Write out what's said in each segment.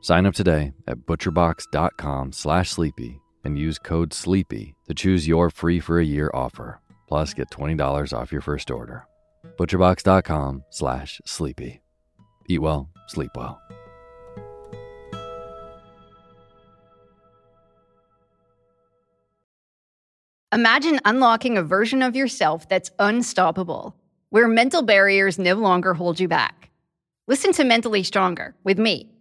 Sign up today at butcherbox.com slash sleepy and use code SLEEPY to choose your free for a year offer. Plus, get $20 off your first order. butcherbox.com slash sleepy. Eat well, sleep well. Imagine unlocking a version of yourself that's unstoppable, where mental barriers no longer hold you back. Listen to Mentally Stronger with me,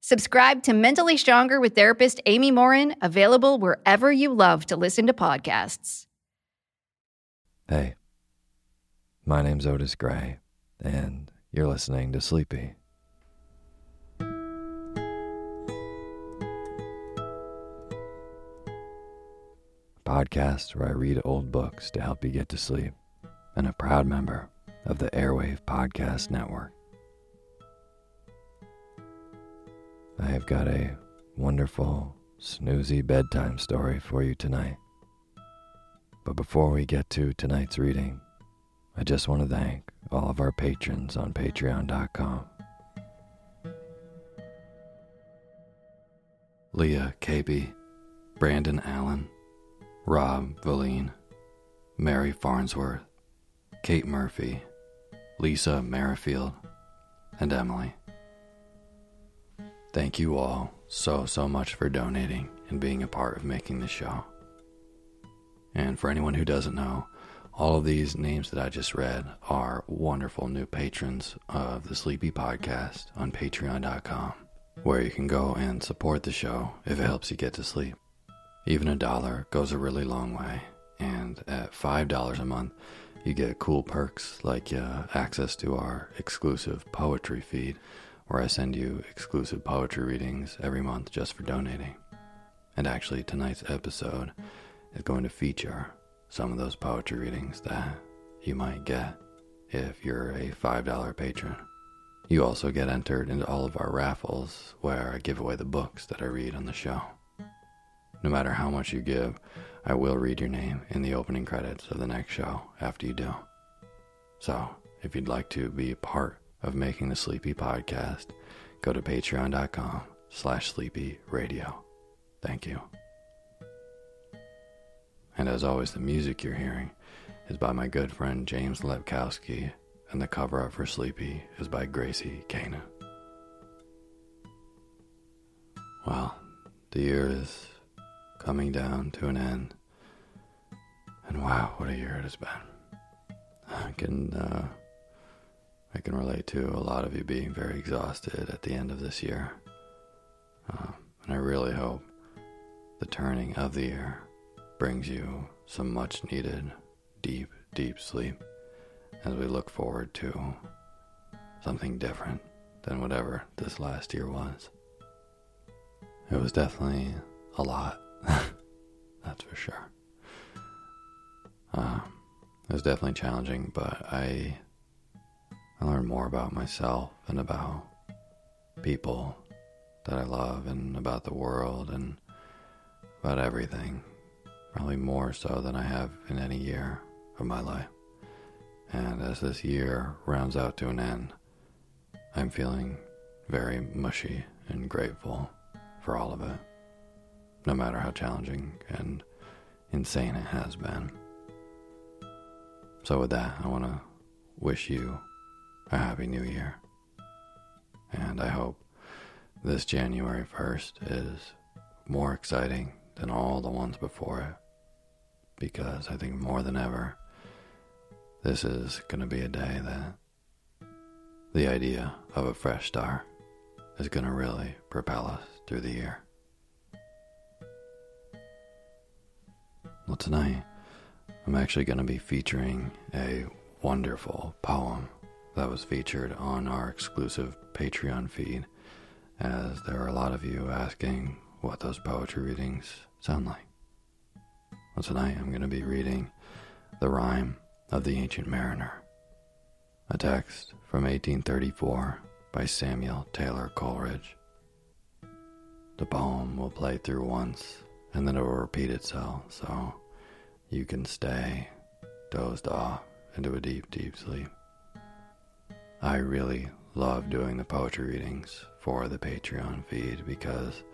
Subscribe to Mentally Stronger with therapist Amy Morin, available wherever you love to listen to podcasts. Hey, my name's Otis Gray, and you're listening to Sleepy. Podcast where I read old books to help you get to sleep, and a proud member of the Airwave Podcast Network. I have got a wonderful, snoozy bedtime story for you tonight. But before we get to tonight's reading, I just want to thank all of our patrons on patreon.com. Leah Caby, Brandon Allen, Rob Valine, Mary Farnsworth, Kate Murphy, Lisa Merrifield, and Emily. Thank you all so, so much for donating and being a part of making this show. And for anyone who doesn't know, all of these names that I just read are wonderful new patrons of the Sleepy Podcast on patreon.com, where you can go and support the show if it helps you get to sleep. Even a dollar goes a really long way, and at $5 a month, you get cool perks like uh, access to our exclusive poetry feed, where I send you exclusive poetry readings every month just for donating. And actually, tonight's episode is going to feature some of those poetry readings that you might get if you're a $5 patron. You also get entered into all of our raffles where I give away the books that I read on the show. No matter how much you give, I will read your name in the opening credits of the next show after you do. So, if you'd like to be a part of making the Sleepy Podcast, go to patreon.com slash sleepy radio. Thank you. And as always, the music you're hearing is by my good friend James Lepkowski, and the cover art for Sleepy is by Gracie Kana. Well, the year is coming down to an end. And wow, what a year it has been. I can uh, I can relate to a lot of you being very exhausted at the end of this year. Uh, and I really hope the turning of the year brings you some much needed deep, deep sleep as we look forward to something different than whatever this last year was. It was definitely a lot, that's for sure. Uh, it was definitely challenging, but I I learned more about myself and about people that I love and about the world and about everything probably more so than I have in any year of my life. And as this year rounds out to an end, I'm feeling very mushy and grateful for all of it, no matter how challenging and insane it has been. So, with that, I want to wish you a happy new year. And I hope this January 1st is more exciting than all the ones before it. Because I think more than ever, this is going to be a day that the idea of a fresh start is going to really propel us through the year. Well, tonight, I'm actually going to be featuring a wonderful poem that was featured on our exclusive Patreon feed, as there are a lot of you asking what those poetry readings sound like. Well, tonight I'm going to be reading The Rime of the Ancient Mariner, a text from 1834 by Samuel Taylor Coleridge. The poem will play through once and then it will repeat itself, so you can stay dozed off into a deep, deep sleep. I really love doing the poetry readings for the Patreon feed because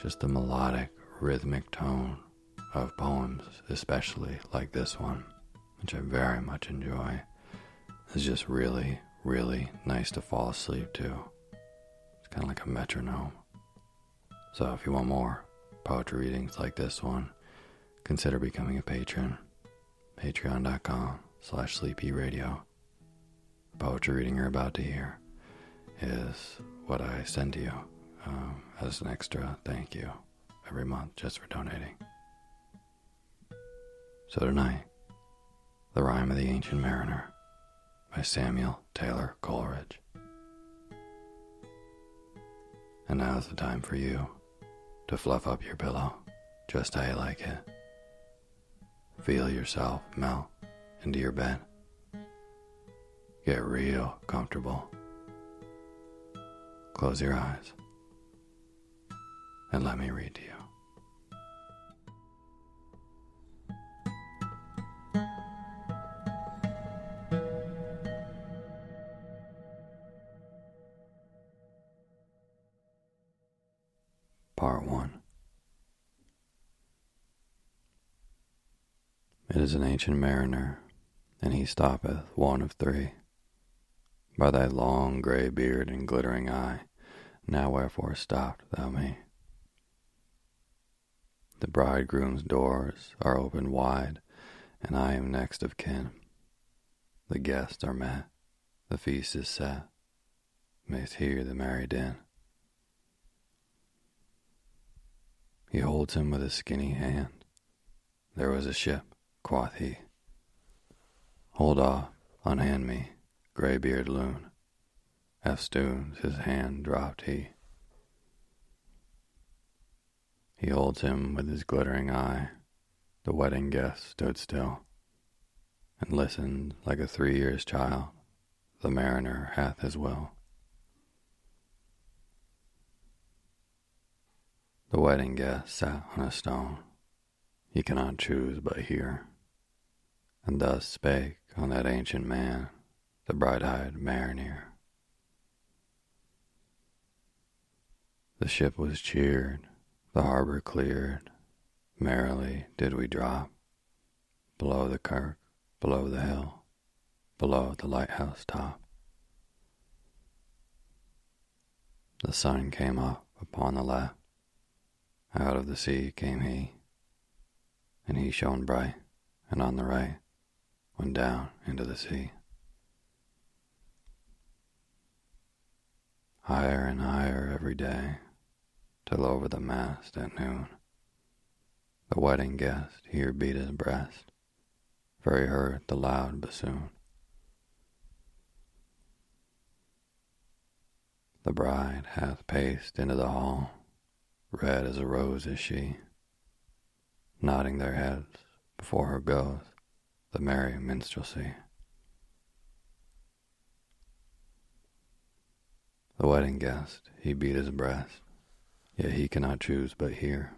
just the melodic, rhythmic tone of poems, especially like this one, which I very much enjoy, is just really, really nice to fall asleep to. It's kind of like a metronome. So if you want more poetry readings like this one, consider becoming a patron. Patreon.com slash sleepyradio poetry reading you're about to hear is what I send to you um, as an extra thank you every month just for donating. So tonight, The Rime of the Ancient Mariner by Samuel Taylor Coleridge. And now's the time for you to fluff up your pillow just how you like it. Feel yourself melt into your bed. Get real comfortable. Close your eyes and let me read to you. Part 1 It is an ancient mariner, and he stoppeth one of three. By thy long grey beard and glittering eye, now wherefore stopped thou me? The bridegroom's doors are open wide, and I am next of kin. The guests are met, the feast is set, mayst hear the merry din. He holds him with a skinny hand. There was a ship, quoth he. Hold off, unhand me, grey-beard loon. Eftsoons his hand dropped he. He holds him with his glittering eye. The wedding guest stood still and listened like a three years child. The mariner hath his will. The wedding guest sat on a stone. He cannot choose but hear. And thus spake on that ancient man, the bright-eyed mariner. The ship was cheered, the harbor cleared, merrily did we drop, below the kirk, below the hill, below the lighthouse top. The sun came up upon the left, out of the sea came he, and he shone bright, and on the right went down into the sea. Higher and higher every day, till over the mast at noon, the wedding guest here beat his breast, for he heard the loud bassoon. The bride hath paced into the hall, red as a rose is she. Nodding their heads before her goes the merry minstrelsy. The wedding guest, he beat his breast, yet he cannot choose but hear,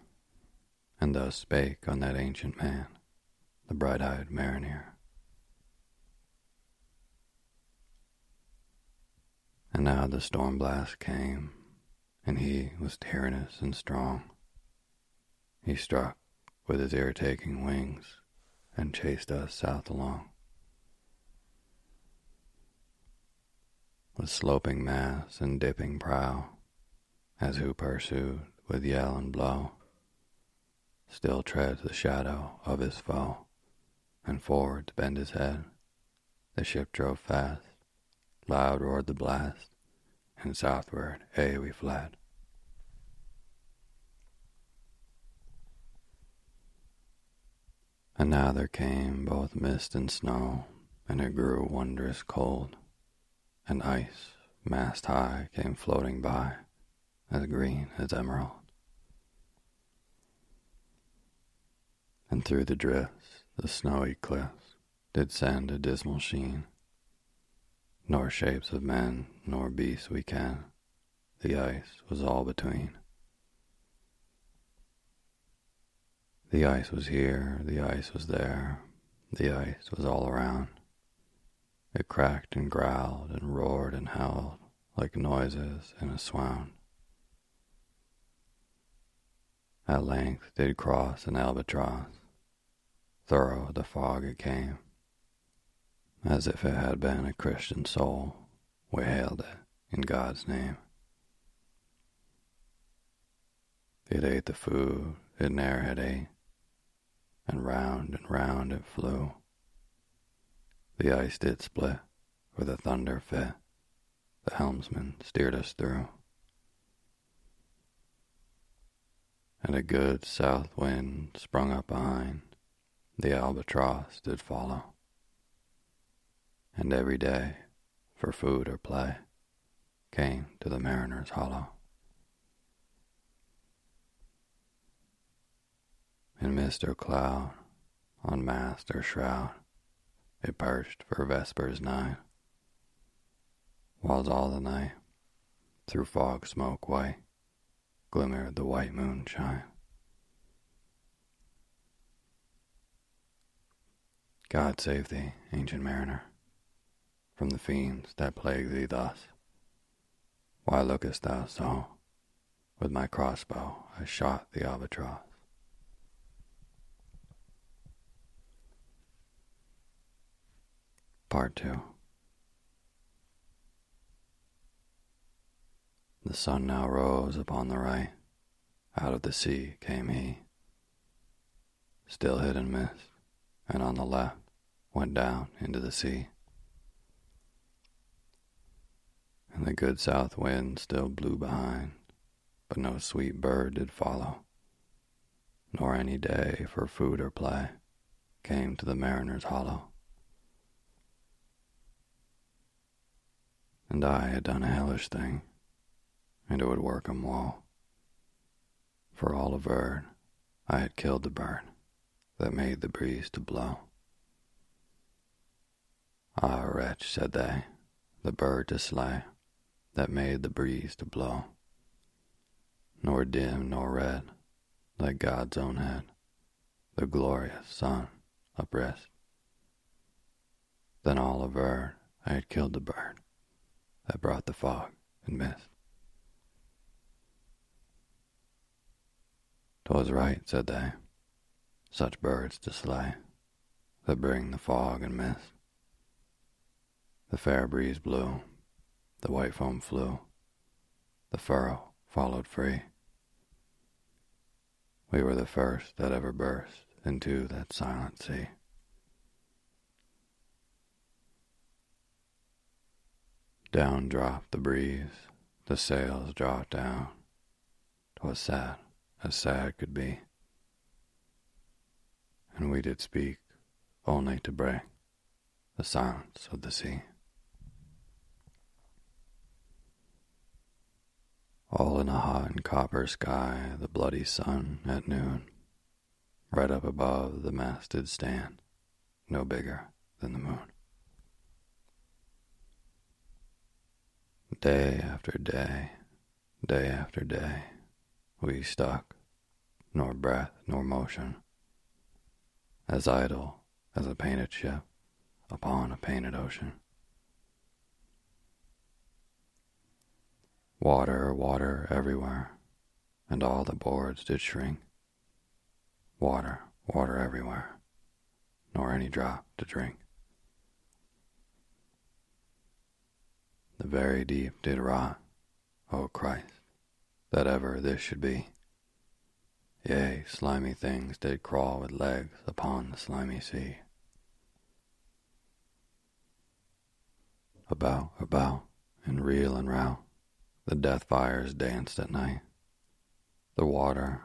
and thus spake on that ancient man, the bright-eyed mariner. And now the storm blast came, and he was tyrannous and strong. He struck with his irritating wings and chased us south along. With sloping mass and dipping prow, as who pursued with yell and blow, still treads the shadow of his foe, and forward to bend his head, the ship drove fast, loud roared the blast, and southward aye we fled. And now there came both mist and snow, and it grew wondrous cold, and ice, mast high, came floating by, as green as emerald. And through the drifts, the snowy cliffs, did send a dismal sheen, nor shapes of men nor beasts we ken, the ice was all between. The ice was here, the ice was there, the ice was all around. It cracked and growled and roared and howled like noises in a swound. At length did cross an albatross. Thorough the fog it came. As if it had been a Christian soul, we hailed it in God's name. It ate the food it ne'er had ate and round and round it flew. The ice did split, where the thunder fit, the helmsman steered us through. And a good south wind sprung up behind, the albatross did follow. And every day, for food or play, came to the mariner's hollow. in mist or cloud, on mast or shroud, it perched for vespers nine, whiles all the night, through fog smoke white, glimmered the white moonshine. God save thee, ancient mariner, from the fiends that plague thee thus. Why lookest thou so? with my crossbow I shot the albatross. Part 2 The sun now rose upon the right. Out of the sea came he, still hid in mist, and on the left went down into the sea. And the good south wind still blew behind, but no sweet bird did follow, nor any day for food or play came to the mariner's hollow. And I had done a hellish thing, and it would work 'em woe. For all averred, I had killed the bird that made the breeze to blow. Ah, wretch, said they, the bird to slay that made the breeze to blow. Nor dim nor red, like God's own head, the glorious sun uprist. Then all averred I had killed the bird that brought the fog and mist. 'Twas right, said they, such birds to slay that bring the fog and mist. The fair breeze blew, the white foam flew, the furrow followed free. We were the first that ever burst into that silent sea. Down dropped the breeze, the sails dropped down. 'Twas sad, as sad could be. And we did speak only to break the silence of the sea. All in a hot and copper sky, the bloody sun at noon, right up above the mast did stand, no bigger than the moon. Day after day, day after day, we stuck, nor breath nor motion, as idle as a painted ship upon a painted ocean. Water, water everywhere, and all the boards did shrink. Water, water everywhere, nor any drop to drink. The very deep did rot, O Christ, that ever this should be. Yea, slimy things did crawl with legs upon the slimy sea. About, about, and reel and rout, the death fires danced at night. The water,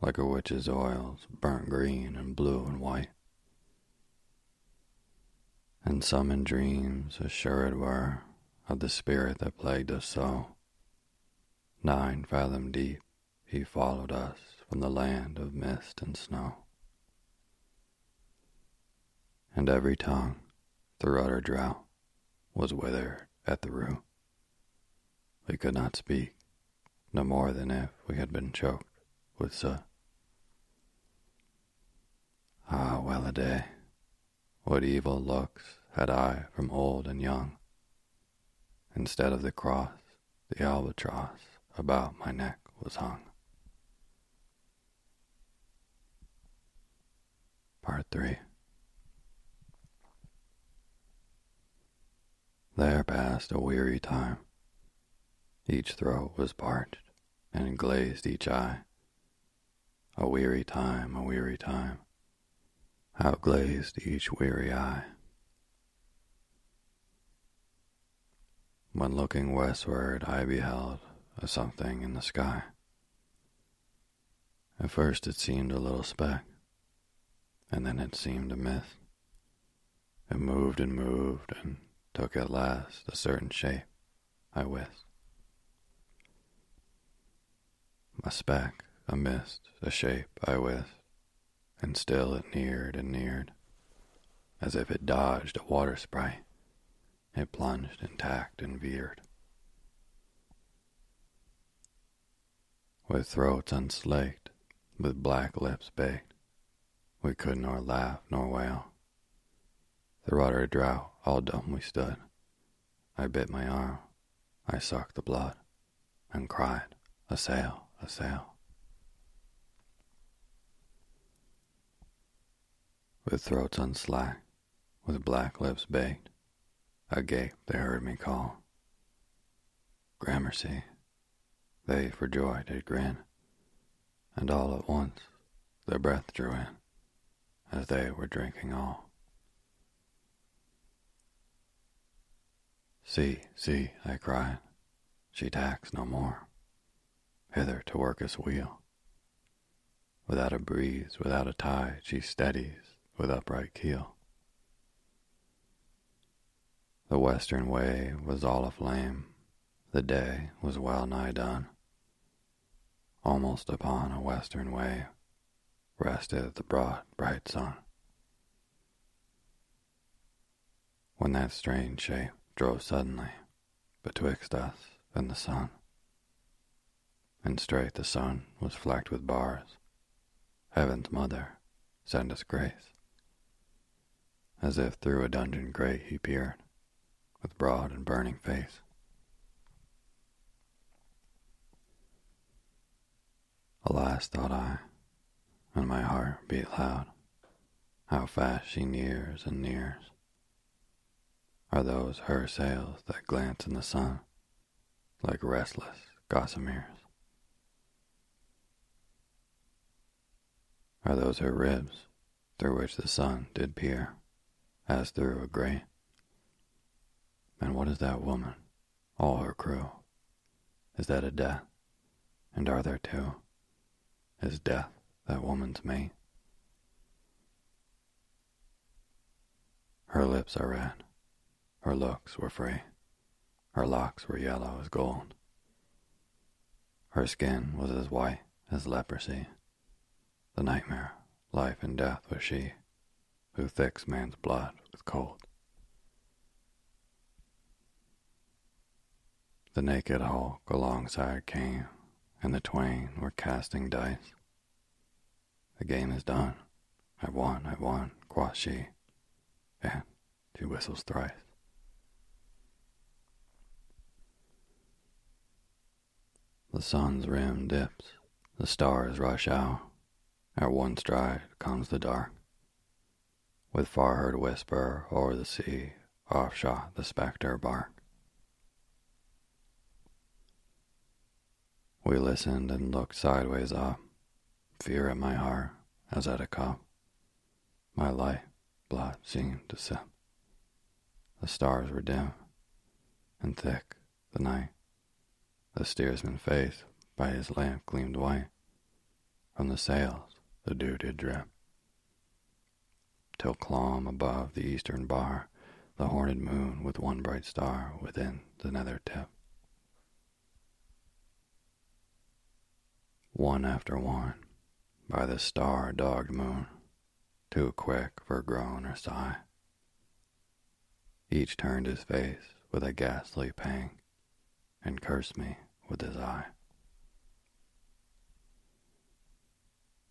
like a witch's oils, burnt green and blue and white. And some in dreams assured were of the spirit that plagued us so. Nine fathom deep he followed us from the land of mist and snow. And every tongue, through utter drought, was withered at the root. We could not speak, no more than if we had been choked with soot. Ah, well a day, what evil looks had I from old and young Instead of the cross, the albatross about my neck was hung. Part 3 There passed a weary time. Each throat was parched and glazed each eye. A weary time, a weary time, how glazed each weary eye. When looking westward, I beheld a something in the sky. At first, it seemed a little speck, and then it seemed a mist. It moved and moved and took at last a certain shape, I wist. A speck, a mist, a shape, I wist, and still it neared and neared, as if it dodged a water sprite. It plunged and tacked and veered. With throats unslaked, with black lips baked, we could nor laugh nor wail. Through utter drought, all dumb we stood. I bit my arm, I sucked the blood, and cried, A sail, a sail. With throats unslacked, with black lips baked, agape they heard me call. Gramercy, they for joy did grin, and all at once their breath drew in, as they were drinking all. See, see, I cried, she tacks no more, hither to work us weal. Without a breeze, without a tide, she steadies with upright keel. The western way was all aflame, the day was well nigh done. Almost upon a western wave rested the broad, bright sun. When that strange shape drove suddenly betwixt us and the sun. And straight the sun was flecked with bars. Heaven's mother, send us grace. As if through a dungeon grate he peered, with broad and burning face. Alas, thought I, and my heart beat loud, how fast she nears and nears. Are those her sails that glance in the sun like restless gossameres? Are those her ribs through which the sun did peer as through a grate? And what is that woman, all her crew? Is that a death? And are there two? Is death that woman's mate? Her lips are red, her looks were free, her locks were yellow as gold. Her skin was as white as leprosy. The nightmare, life and death was she, who thicks man's blood with cold. The naked hulk alongside came, and the twain were casting dice. The game is done. I've won, I've won, quoth she, and she whistles thrice. The sun's rim dips, the stars rush out. At one stride comes the dark. With far heard whisper o'er the sea, off shot the spectre bark. We listened and looked sideways up, fear at my heart as at a cup. My life blood seemed to sip. The stars were dim and thick the night. The steersman's face by his lamp gleamed white. From the sails the dew did drip. Till clomb above the eastern bar the horned moon with one bright star within the nether tip. One after one, by the star dogged moon, too quick for groan or sigh. Each turned his face with a ghastly pang and cursed me with his eye.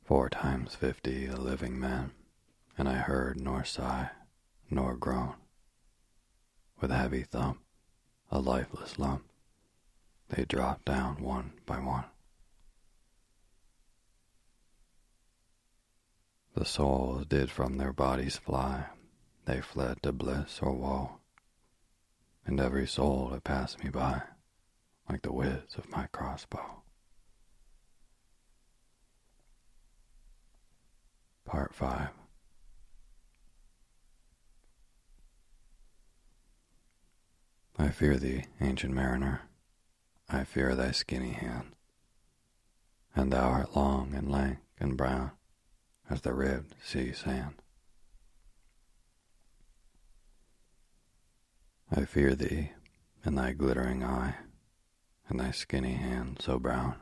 Four times fifty a living man, and I heard nor sigh nor groan. With a heavy thump, a lifeless lump, they dropped down one by one. The souls did from their bodies fly, they fled to bliss or woe, and every soul that passed me by like the whiz of my crossbow. Part 5 I fear thee, ancient mariner, I fear thy skinny hand, and thou art long and lank and brown as the ribbed sea sand. I fear thee in thy glittering eye and thy skinny hand so brown.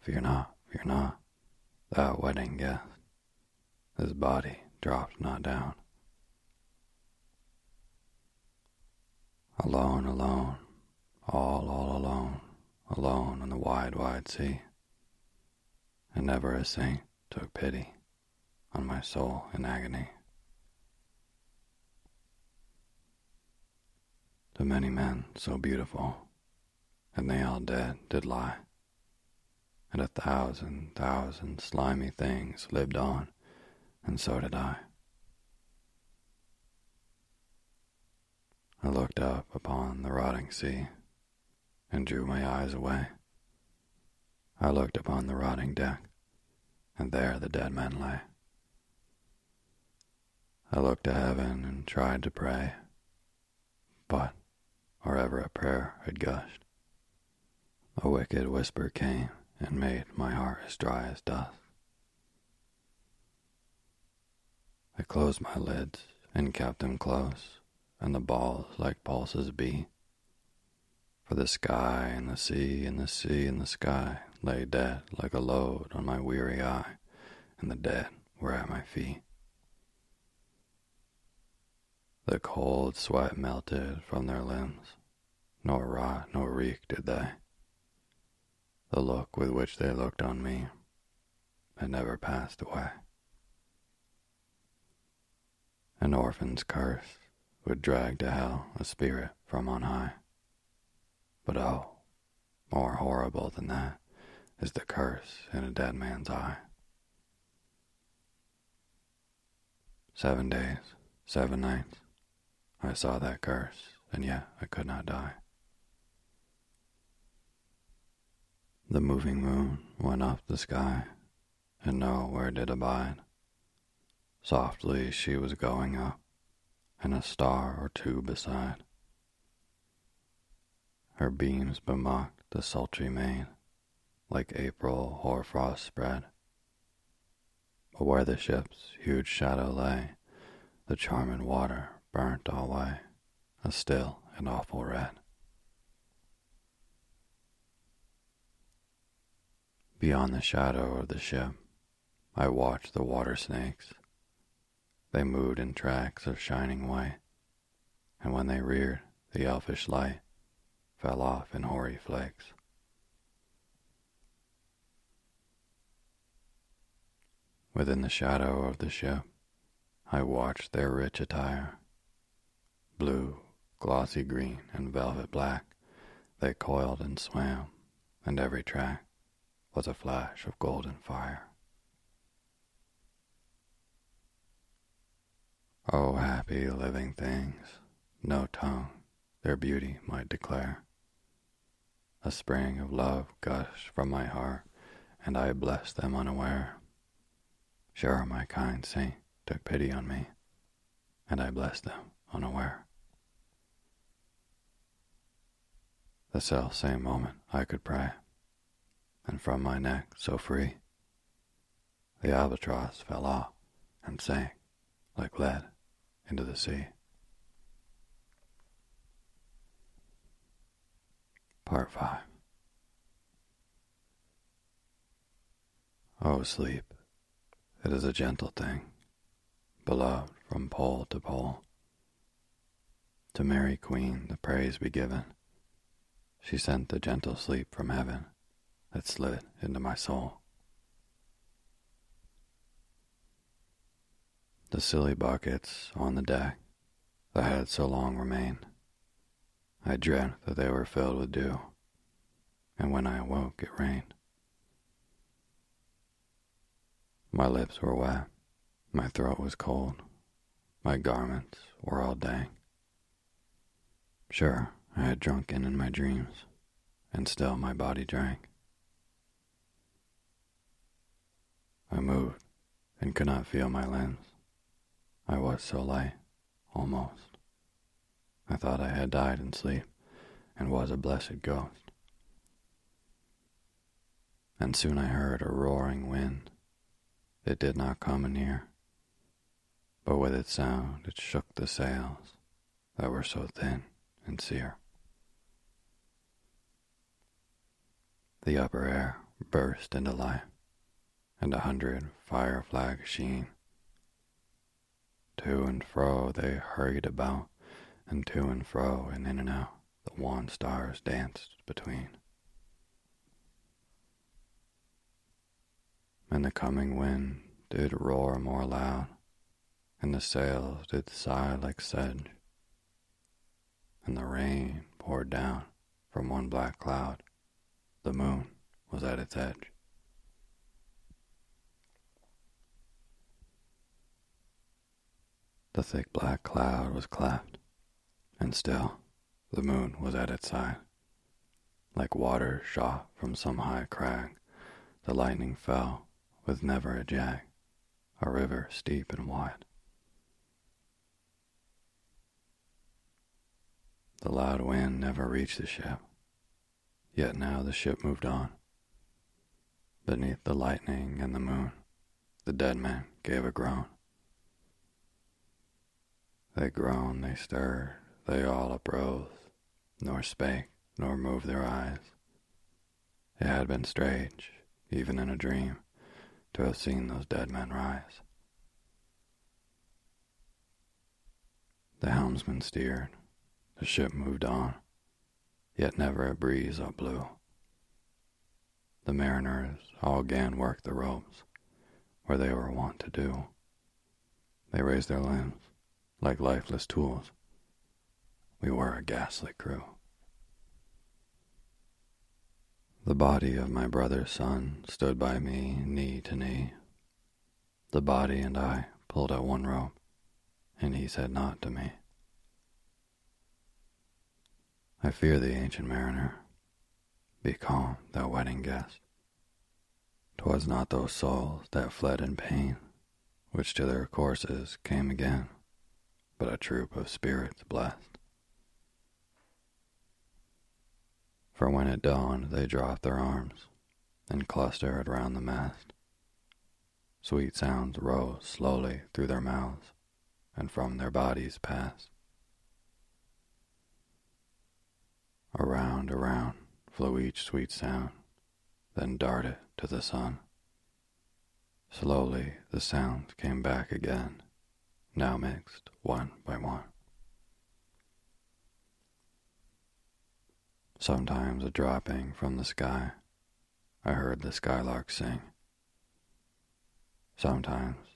Fear not, fear not, thou wedding guest, this body drops not down. Alone, alone, all, all alone, alone on the wide, wide sea, and never a saint took pity on my soul in agony. To many men so beautiful, and they all dead did lie. and a thousand, thousand slimy things lived on, and so did I. I looked up upon the rotting sea and drew my eyes away. I looked upon the rotting deck, and there the dead man lay. I looked to heaven and tried to pray, but wherever a prayer had gushed, a wicked whisper came and made my heart as dry as dust. I closed my lids and kept them close, and the balls like pulses beat. For the sky and the sea and the sea and the sky lay dead like a load on my weary eye, and the dead were at my feet. The cold sweat melted from their limbs, nor rot nor reek did they. The look with which they looked on me had never passed away. An orphan's curse would drag to hell a spirit from on high. But oh, more horrible than that is the curse in a dead man's eye. Seven days, seven nights, I saw that curse, and yet I could not die. The moving moon went up the sky, and nowhere did abide. Softly she was going up, and a star or two beside. Her beams bemocked the sultry main, like April hoarfrost spread. But where the ship's huge shadow lay, the charmed water burnt alway, a still and awful red. Beyond the shadow of the ship, I watched the water snakes. They moved in tracks of shining white, and when they reared, the elfish light fell off in hoary flakes. Within the shadow of the ship, I watched their rich attire. Blue, glossy green, and velvet black, they coiled and swam, and every track was a flash of golden fire. Oh, happy living things, no tongue their beauty might declare. A spring of love gushed from my heart, and I blessed them unaware. Sure, my kind saint took pity on me, and I blessed them unaware. The self same moment I could pray and from my neck so free. The albatross fell off and sank like lead into the sea. Part 5 Oh, sleep, it is a gentle thing, beloved from pole to pole. To Mary Queen the praise be given. She sent the gentle sleep from heaven that slid into my soul. The silly buckets on the deck that had so long remained, I dreamt that they were filled with dew, and when I awoke it rained. My lips were wet, my throat was cold, my garments were all dank. Sure, I had drunken in my dreams, and still my body drank. I moved and could not feel my limbs. I was so light, almost. I thought I had died in sleep and was a blessed ghost. And soon I heard a roaring wind. It did not come anear, but with its sound it shook the sails that were so thin and sere. The upper air burst into life and a hundred fire flags sheen. To and fro they hurried about, and to and fro and in and out the wan stars danced between. and the coming wind did roar more loud, and the sails did sigh like sedge, and the rain poured down from one black cloud. The moon was at its edge. The thick black cloud was clapped, and still the moon was at its side. Like water shot from some high crag, the lightning fell with never a jag, a river steep and wide. The loud wind never reached the ship, yet now the ship moved on. Beneath the lightning and the moon, the dead men gave a groan. They groaned, they stirred, they all uprose, nor spake, nor moved their eyes. It had been strange, even in a dream, to have seen those dead men rise. The helmsman steered, the ship moved on, yet never a breeze up blew. The mariners all again worked the ropes, where they were wont to do. They raised their limbs like lifeless tools. We were a ghastly crew. The body of my brother's son stood by me knee to knee. The body and I pulled at one rope, and he said naught to me. I fear thee, ancient mariner. Be calm, thou wedding guest. 'Twas not those souls that fled in pain, which to their courses came again, but a troop of spirits blessed. For when it dawned, they dropped their arms and clustered round the mast. Sweet sounds rose slowly through their mouths and from their bodies passed. Around, around flew each sweet sound, then darted to the sun. Slowly the sounds came back again, now mixed one by one. Sometimes a dropping from the sky, I heard the skylark sing. Sometimes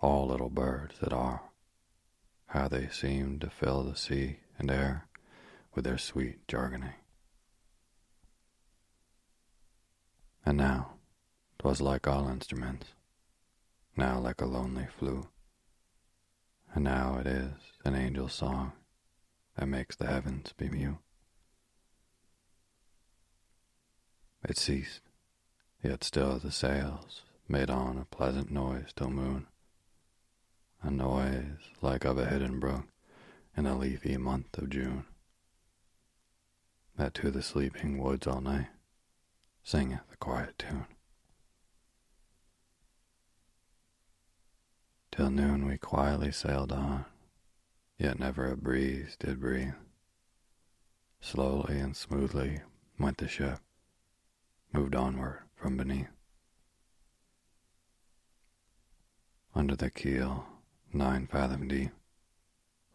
all little birds that are, how they seem to fill the sea and air with their sweet jargoning. And now 'twas like all instruments, now like a lonely flute, and now it is an angel's song that makes the heavens be mute. It ceased, yet still the sails made on a pleasant noise till moon, a noise like of a hidden brook in a leafy month of June, that to the sleeping woods all night singeth a quiet tune. Till noon we quietly sailed on, yet never a breeze did breathe. Slowly and smoothly went the ship, moved onward from beneath. Under the keel, nine fathom deep,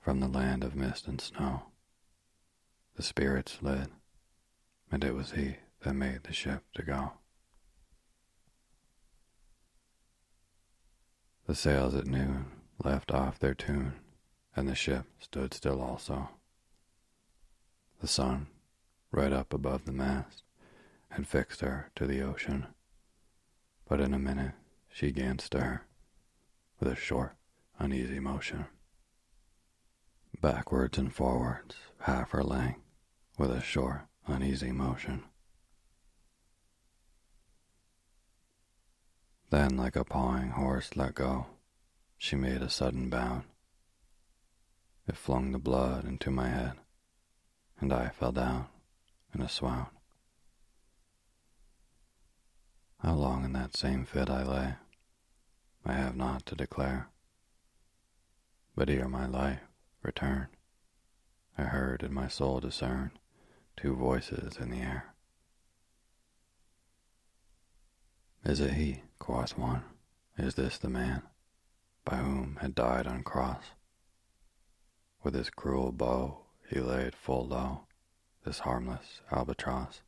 from the land of mist and snow, the spirit slid, and it was he that made the ship to go. The sails at noon left off their tune, and the ship stood still also. The sun, right up above the mast, had fixed her to the ocean, but in a minute she gan stir, with a short, uneasy motion. Backwards and forwards, half her length, with a short, uneasy motion. Then, like a pawing horse let go, she made a sudden bound. It flung the blood into my head, and I fell down in a swoon. How long in that same fit I lay, I have not to declare. But ere my life returned, I heard in my soul discern two voices in the air. Is it he, quoth one? Is this the man by whom had died on cross? With his cruel bow he laid full low this harmless albatross.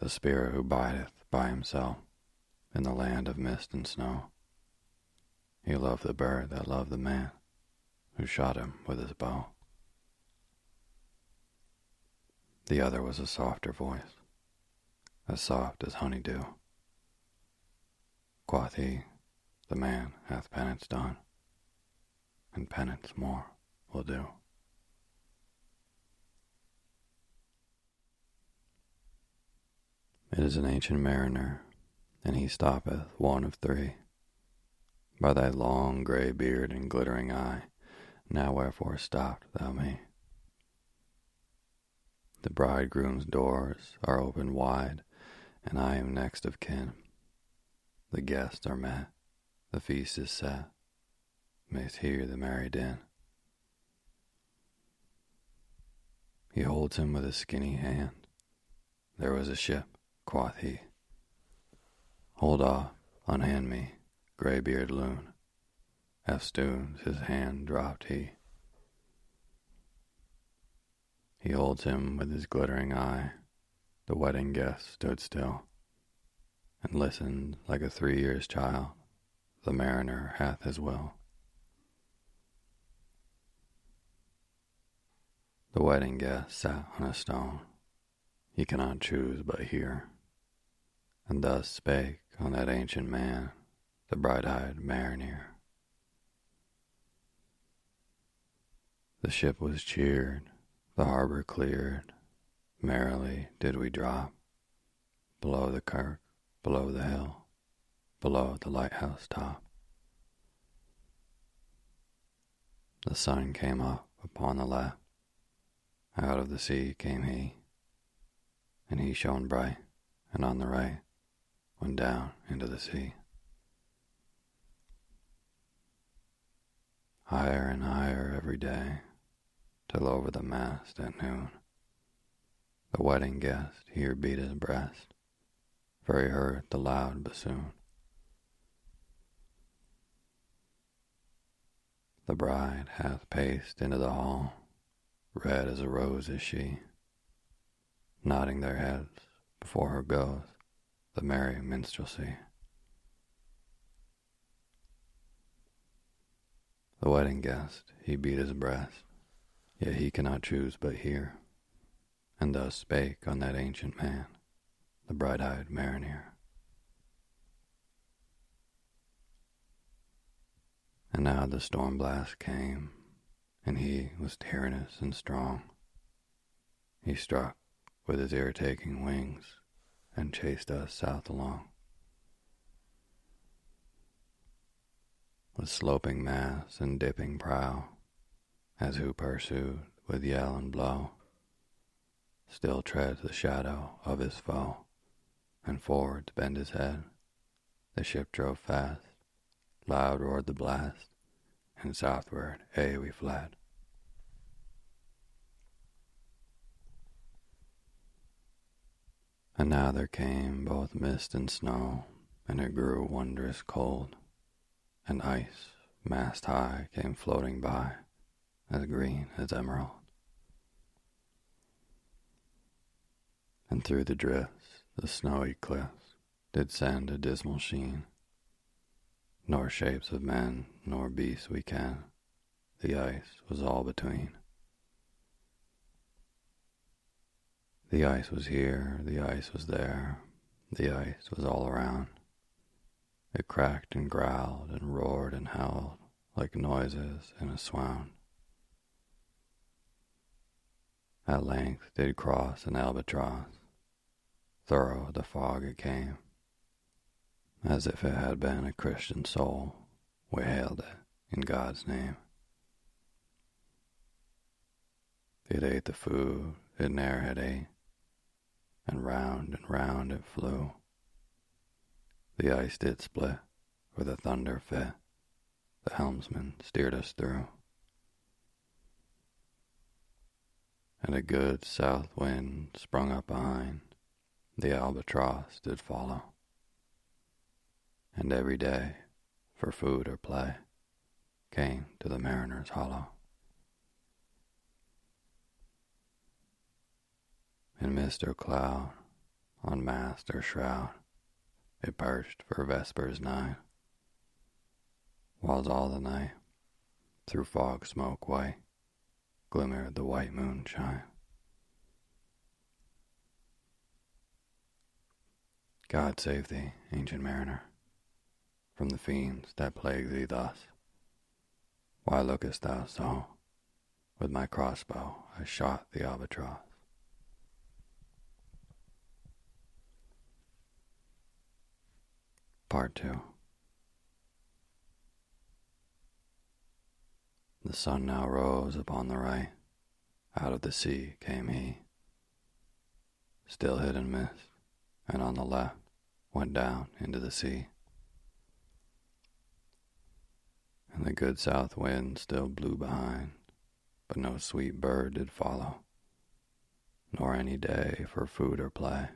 The spirit who bideth by himself in the land of mist and snow. He loved the bird that loved the man who shot him with his bow. The other was a softer voice as soft as honeydew. Quoth he, the man hath penance done, and penance more will do. It is an ancient mariner, and he stoppeth one of three. By thy long grey beard and glittering eye, now wherefore stopped thou me? The bridegroom's doors are open wide, and I am next of kin. The guests are met, the feast is set, mayst hear the merry din. He holds him with a skinny hand. There was a ship, quoth he. Hold off, unhand me, greybeard loon. Eftsoons his hand dropped he. He holds him with his glittering eye. The wedding guest stood still and listened like a three years child. The mariner hath his will. The wedding guest sat on a stone. He cannot choose but hear. And thus spake on that ancient man, the bright eyed mariner. The ship was cheered, the harbor cleared, merrily did we drop, below the kirk, below the hill, below the lighthouse top. The sun came up upon the left, out of the sea came he, and he shone bright, and on the right went down into the sea. Higher and higher every day, till over the mast at noon, the wedding guest here beat his breast, for he heard the loud bassoon. The bride hath paced into the hall, red as a rose is she, nodding their heads before her goes the merry minstrelsy. The wedding guest, he beat his breast, yet he cannot choose but hear, and thus spake on that ancient man, the bright eyed mariner. And now the storm blast came, and he was tyrannous and strong. He struck with his irritating wings and chased us south along. With sloping mass and dipping prow, as who pursued with yell and blow, still treads the shadow of his foe, and forward to bend his head, the ship drove fast, loud roared the blast, and southward aye we fled. And now there came both mist and snow, and it grew wondrous cold, and ice, mast high, came floating by, as green as emerald. And through the drifts, the snowy cliffs, did send a dismal sheen, nor shapes of men nor beasts we can, the ice was all between. The ice was here, the ice was there, the ice was all around. It cracked and growled and roared and howled like noises in a swound. At length did cross an albatross. Thorough the fog it came. As if it had been a Christian soul, we hailed it in God's name. It ate the food it ne'er had ate and round and round it flew. The ice did split, where the thunder fit, the helmsman steered us through. And a good south wind sprung up behind, the albatross did follow. And every day, for food or play, came to the mariner's hollow. In mist or cloud, on mast or shroud, it perched for vespers nigh, whiles all the night, through fog smoke white, glimmered the white moonshine. God save thee, ancient mariner, from the fiends that plague thee thus? Why lookest thou so? With my crossbow I shot the albatross. Part 2 The sun now rose upon the right. Out of the sea came he, still hid in mist, and on the left went down into the sea. And the good south wind still blew behind, but no sweet bird did follow, nor any day for food or play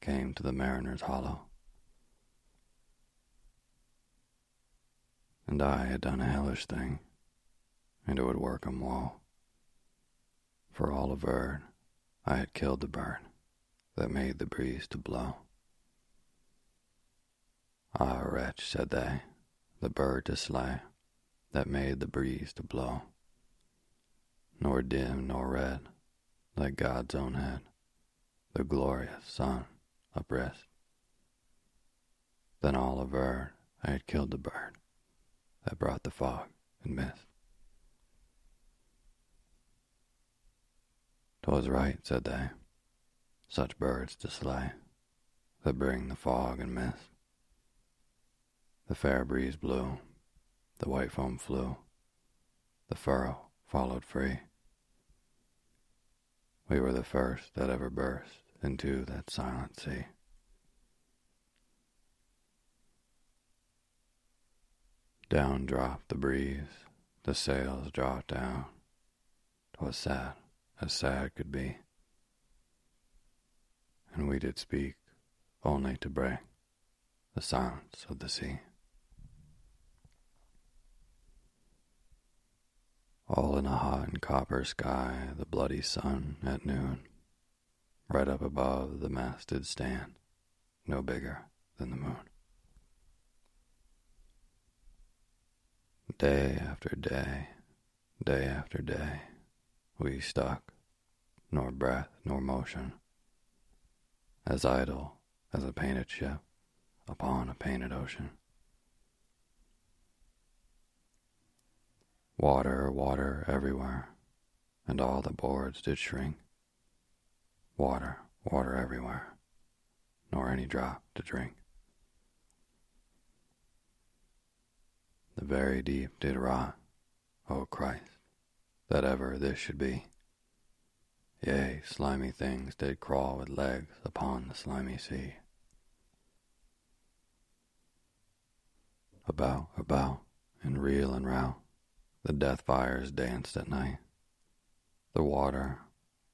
came to the mariner's hollow. And I had done a hellish thing and it would work 'em woe. For all averred, I had killed the bird that made the breeze to blow. Ah, wretch, said they, the bird to slay that made the breeze to blow. Nor dim nor red, like God's own head, the glorious sun uprist. Then all averred I had killed the bird that brought the fog and mist. 'Twas right, said they, such birds to slay, that bring the fog and mist. The fair breeze blew, the white foam flew, the furrow followed free. We were the first that ever burst into that silent sea. Down dropped the breeze, the sails dropped down. 'Twas sad as sad could be. And we did speak only to break the silence of the sea. All in a hot and copper sky, the bloody sun at noon, right up above the mast did stand, no bigger than the moon. Day after day, day after day, we stuck, nor breath nor motion, as idle as a painted ship upon a painted ocean. Water, water everywhere, and all the boards did shrink. Water, water everywhere, nor any drop to drink. The very deep did rot, O Christ that ever this should be. Yea, slimy things did crawl with legs upon the slimy sea. About, about, and reel and rout, the death fires danced at night. The water,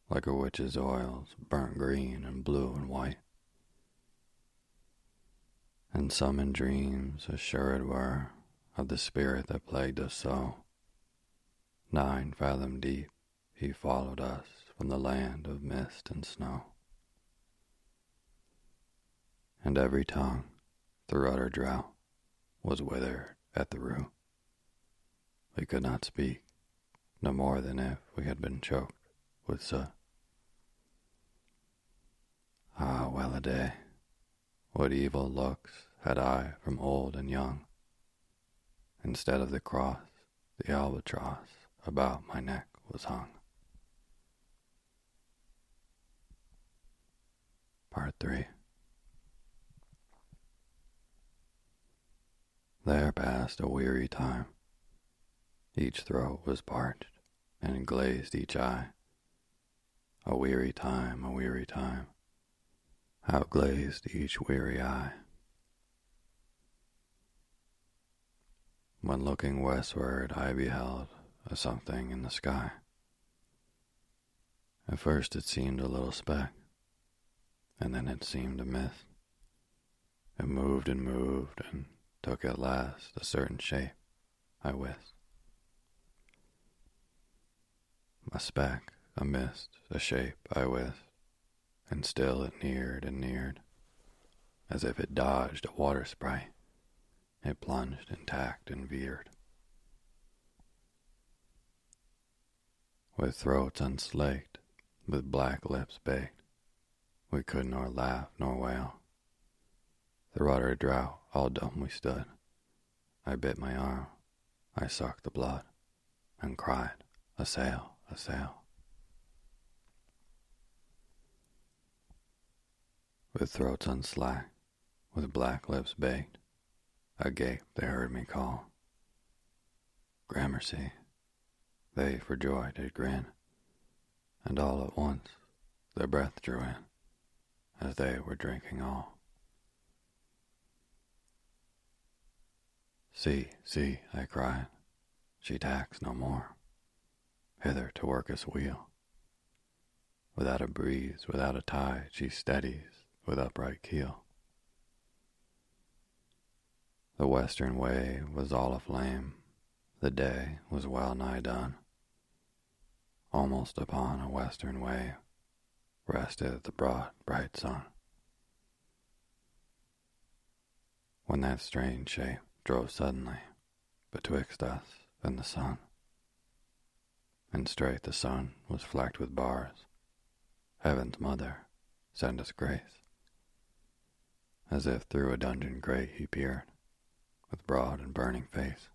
like a witch's oils, burnt green and blue and white. And some in dreams assured were of the spirit that plagued us so Nine fathom deep, he followed us from the land of mist and snow. And every tongue, through utter drought, was withered at the root. We could not speak, no more than if we had been choked with soot. Ah, well a day, what evil looks had I from old and young. Instead of the cross, the albatross about my neck was hung. Part 3 There passed a weary time. Each throat was parched and glazed each eye. A weary time, a weary time, how glazed each weary eye. When looking westward, I beheld a something in the sky. At first it seemed a little speck, and then it seemed a mist. It moved and moved and took at last a certain shape, I wist. A speck, a mist, a shape, I wist, and still it neared and neared, as if it dodged a water sprite. It plunged and tacked and veered. with throats unslaked, with black lips baked. We could nor laugh nor wail. Through utter drought, all dumb we stood, I bit my arm, I sucked the blood, and cried, A sail, a sail. With throats unslacked, with black lips baked, agape they heard me call. Gramercy, they for joy did grin, and all at once their breath drew in, as they were drinking all. See, see, I cried, she tacks no more, hither to work us weal. Without a breeze, without a tide, she steadies with upright keel. The western way was all aflame, the day was well nigh done. Almost upon a western wave rested the broad, bright sun. When that strange shape drove suddenly betwixt us and the sun, and straight the sun was flecked with bars, heaven's mother, send us grace as if through a dungeon grate he peered, with broad and burning face.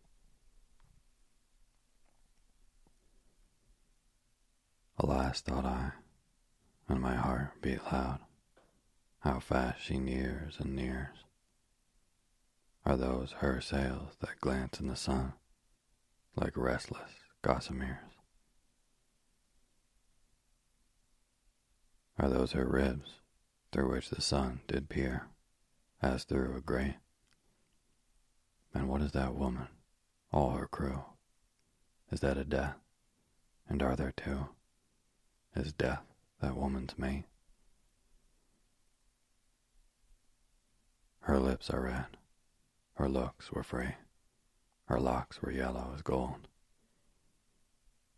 Alas, thought I, and my heart beat loud, how fast she nears and nears. Are those her sails that glance in the sun like restless gossameres? Are those her ribs through which the sun did peer? as through a grate. And what is that woman, all her crew? Is that a death? And are there two? Is death that woman's mate? Her lips are red, her looks were free, her locks were yellow as gold.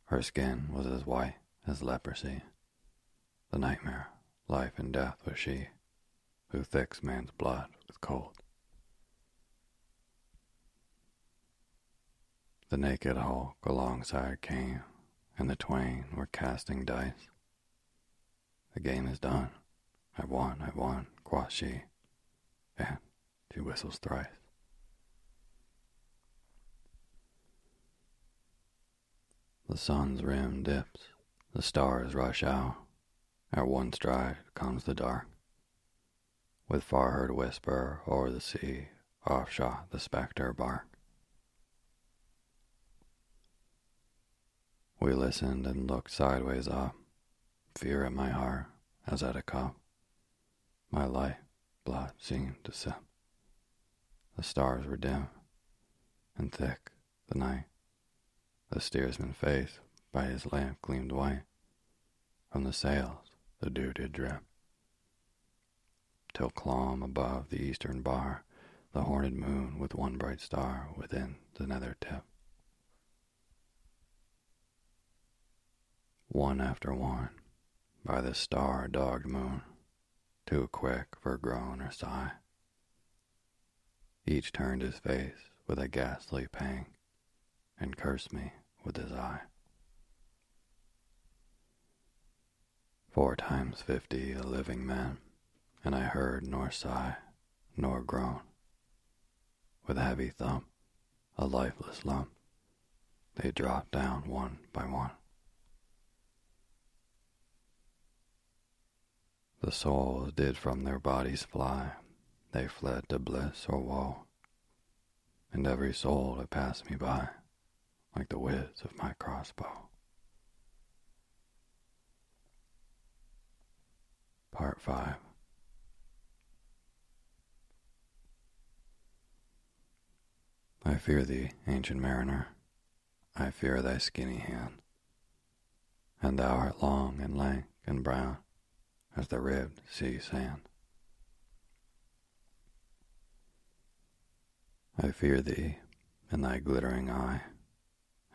Her skin was as white as leprosy. The nightmare, life and death was she who thicks man's blood with cold. The naked hulk alongside came, and the twain were casting dice. The game is done. I've won, I've won, quoth she, and she whistles thrice. The sun's rim dips, the stars rush out. At one stride comes the dark with far heard whisper o'er the sea, off shot the spectre bark. We listened and looked sideways up, fear at my heart as at a cup. My life blood seemed to sip. The stars were dim and thick the night. The steersman's face by his lamp gleamed white. From the sails the dew did drip till clomb above the eastern bar the horned moon with one bright star within the nether tip. One after one, by the star dogged moon, too quick for groan or sigh, each turned his face with a ghastly pang and cursed me with his eye. Four times fifty a living man and I heard nor sigh nor groan. With a heavy thump, a lifeless lump, they dropped down one by one. The souls did from their bodies fly, they fled to bliss or woe, and every soul that passed me by, like the whiz of my crossbow. Part 5 I fear thee, ancient mariner, I fear thy skinny hand, and thou art long and lank and brown as the ribbed sea sand. I fear thee in thy glittering eye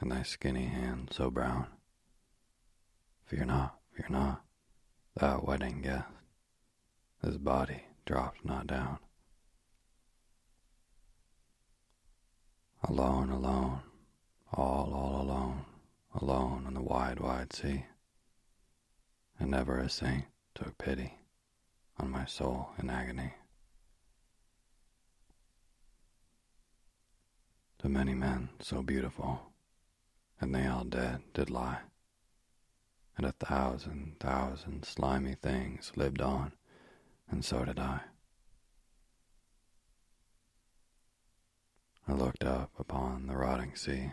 and thy skinny hand so brown. Fear not, fear not, thou wedding guest, this body drops not down. Alone, alone, all, all alone, alone on the wide, wide sea. And never a saint took pity on my soul in agony. to many men so beautiful, and they all dead did lie, and a thousand thousand slimy things lived on, and so did I. I looked up upon the rotting sea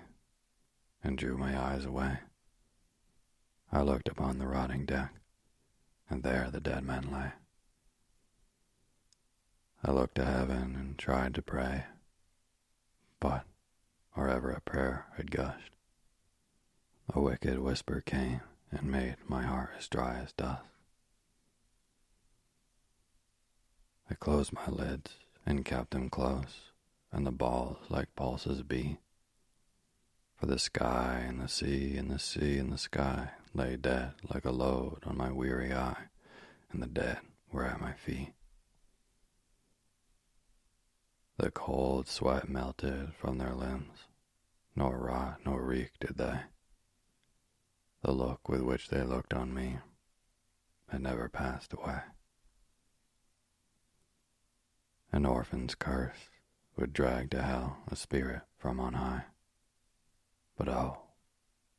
and drew my eyes away. I looked upon the rotting deck, and there the dead men lay. I looked to heaven and tried to pray, but wherever a prayer had gushed, a wicked whisper came and made my heart as dry as dust. I closed my lids and kept them close, and the balls like pulses beat. For the sky and the sea and the sea and the sky lay dead like a load on my weary eye, and the dead were at my feet. The cold sweat melted from their limbs, nor rot nor reek did they. The look with which they looked on me had never passed away. An orphan's curse would drag to hell a spirit from on high. But oh,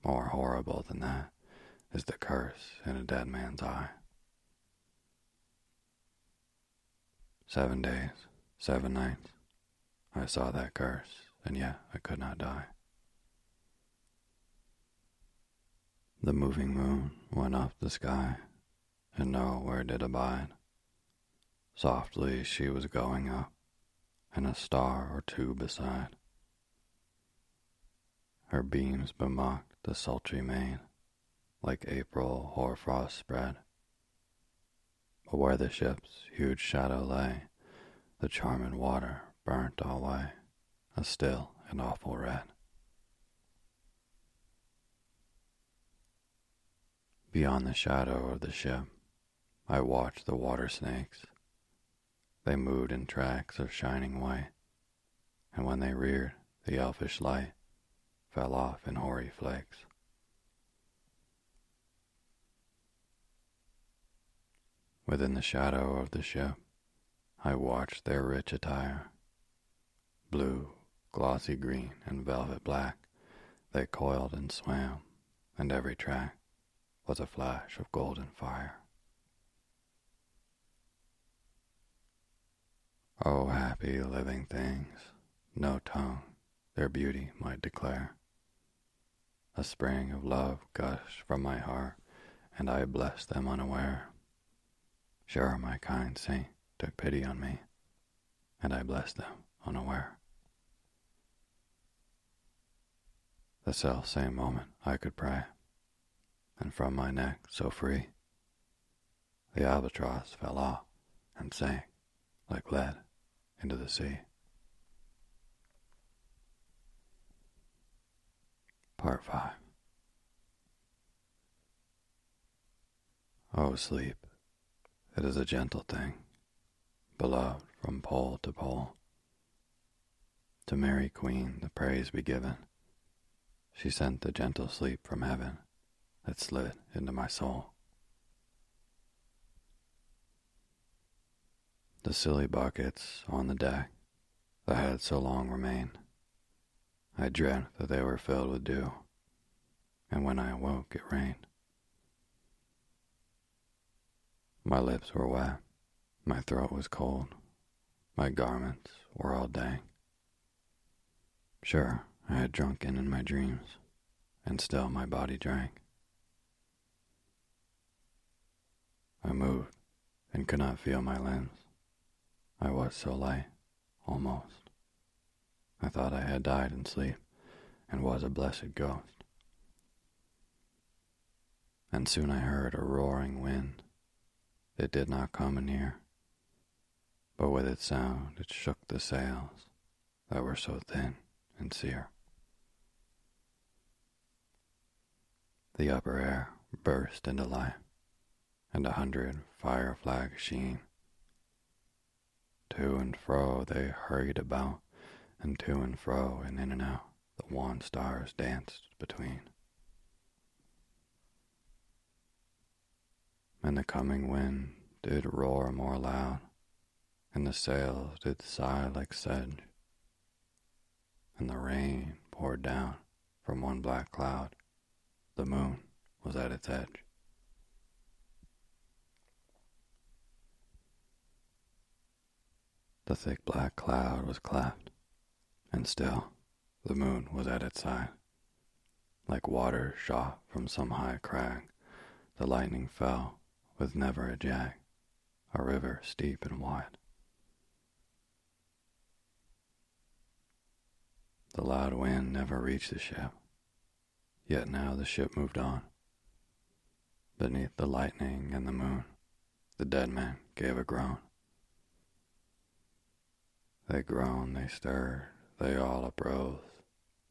more horrible than that is the curse in a dead man's eye. Seven days, seven nights, I saw that curse, and yet I could not die. The moving moon went up the sky, and nowhere did abide. Softly she was going up, and a star or two beside. Her beams bemocked the sultry main, like April hoarfrost spread. But where the ship's huge shadow lay, the charming water burnt alway, a still and awful red. Beyond the shadow of the ship, I watched the water snakes. They moved in tracks of shining white, and when they reared, the elfish light fell off in hoary flakes. Within the shadow of the ship, I watched their rich attire blue, glossy green, and velvet black, they coiled and swam, and every track was a flash of golden fire. Oh, happy living things, no tongue their beauty might declare. A spring of love gushed from my heart, and I blessed them unaware. Sure, my kind saint took pity on me, and I blessed them unaware. The self same moment I could pray, and from my neck so free, the albatross fell off and sank like lead into the sea. Part 5 Oh, sleep, it is a gentle thing, beloved from pole to pole. To Mary Queen the praise be given she sent the gentle sleep from heaven that slid into my soul. The silly buckets on the deck that had so long remained, I dreamt that they were filled with dew, and when I awoke it rained. My lips were wet, my throat was cold, my garments were all dank. Sure, I had drunken in my dreams, and still my body drank. I moved and could not feel my limbs. I was so light, almost. I thought I had died in sleep and was a blessed ghost. And soon I heard a roaring wind. It did not come anear, but with its sound it shook the sails that were so thin and sere. The upper air burst into life, and a hundred fire flags sheen. To and fro they hurried about, and to and fro and in and out the wan stars danced between. And the coming wind did roar more loud, and the sails did sigh like sedge. and the rain poured down from one black cloud. The moon was at its edge. The thick black cloud was cleft, and still the moon was at its side. Like water shot from some high crag, the lightning fell with never a jag, a river steep and wide. The loud wind never reached the ship, yet now the ship moved on. Beneath the lightning and the moon, the dead men gave a groan. They groaned, they stirred, they all uprose,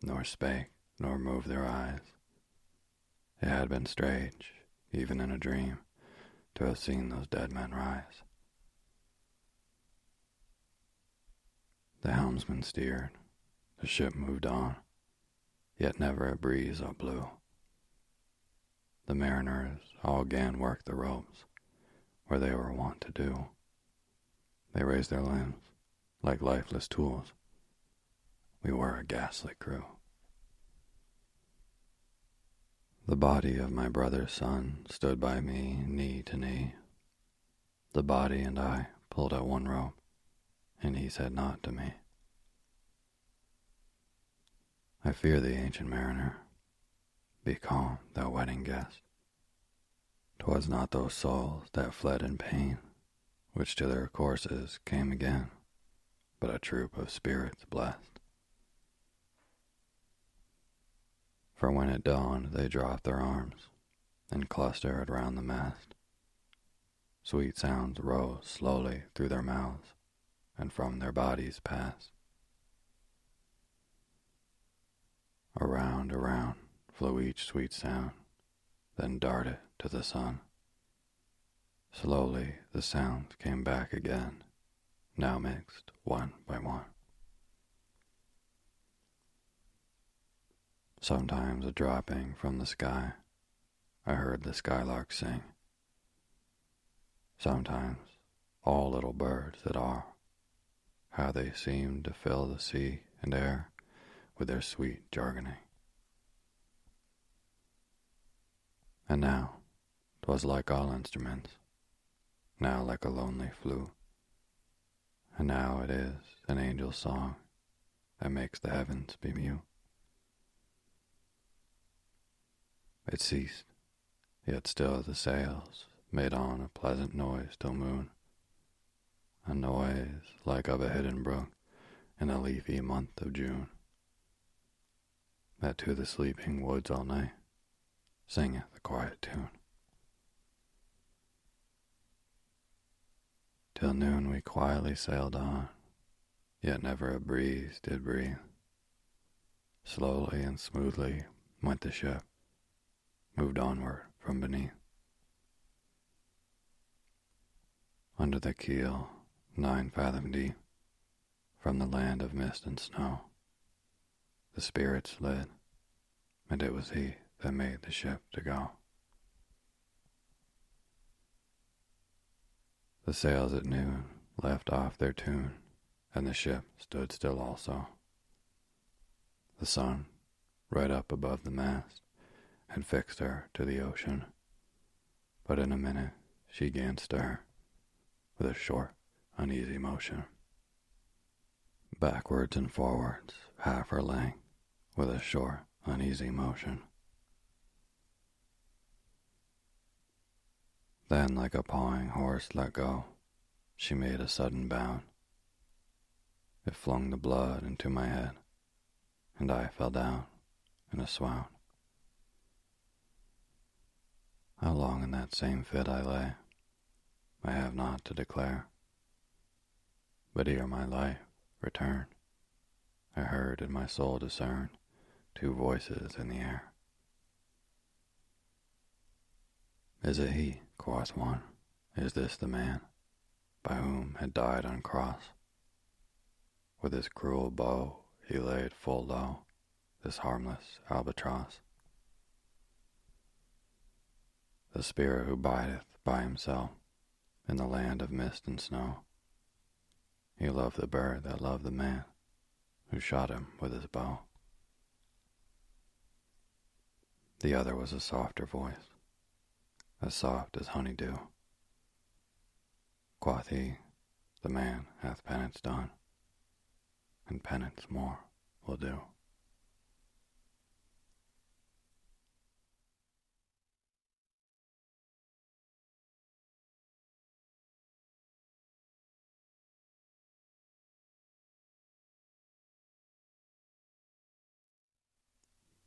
nor spake, nor moved their eyes. It had been strange, even in a dream, to have seen those dead men rise. The helmsman steered, the ship moved on, yet never a breeze or blew. The mariners all gan work the ropes, where they were wont to do. They raised their limbs, like lifeless tools. We were a ghastly crew. The body of my brother's son stood by me, knee to knee. The body and I pulled at one rope, and he said naught to me. I fear thee, ancient mariner. Be calm, thou wedding guest. 'Twas not those souls that fled in pain, which to their courses came again but a troop of spirits blessed. For when it dawned, they dropped their arms and clustered round the mast. Sweet sounds rose slowly through their mouths and from their bodies passed. Around, around flew each sweet sound, then darted to the sun. Slowly the sounds came back again now mixed one by one. Sometimes a dropping from the sky, I heard the skylark sing. Sometimes all little birds that are, how they seem to fill the sea and air with their sweet jargoning. And now 'twas like all instruments, now like a lonely flute and now it is an angel's song that makes the heavens be mute. It ceased, yet still the sails made on a pleasant noise till moon, a noise like of a hidden brook in a leafy month of June, that to the sleeping woods all night singeth a quiet tune. Till noon we quietly sailed on, yet never a breeze did breathe. Slowly and smoothly went the ship, moved onward from beneath. Under the keel, nine fathom deep, from the land of mist and snow, the spirit slid, and it was he that made the ship to go. The sails at noon left off their tune, and the ship stood still also. The sun, right up above the mast, had fixed her to the ocean, but in a minute she gan stir with a short, uneasy motion. Backwards and forwards, half her length, with a short, uneasy motion. Then, like a pawing horse let go, she made a sudden bound. It flung the blood into my head, and I fell down in a swoon. How long in that same fit I lay, I have not to declare. But ere my life returned, I heard in my soul discern two voices in the air. Is it he? quoth one. Is this the man by whom had died on cross? With his cruel bow he laid full low this harmless albatross. The spirit who bideth by himself in the land of mist and snow. He loved the bird that loved the man who shot him with his bow. The other was a softer voice, as soft as honeydew. Quoth he, The man hath penance done, and penance more will do.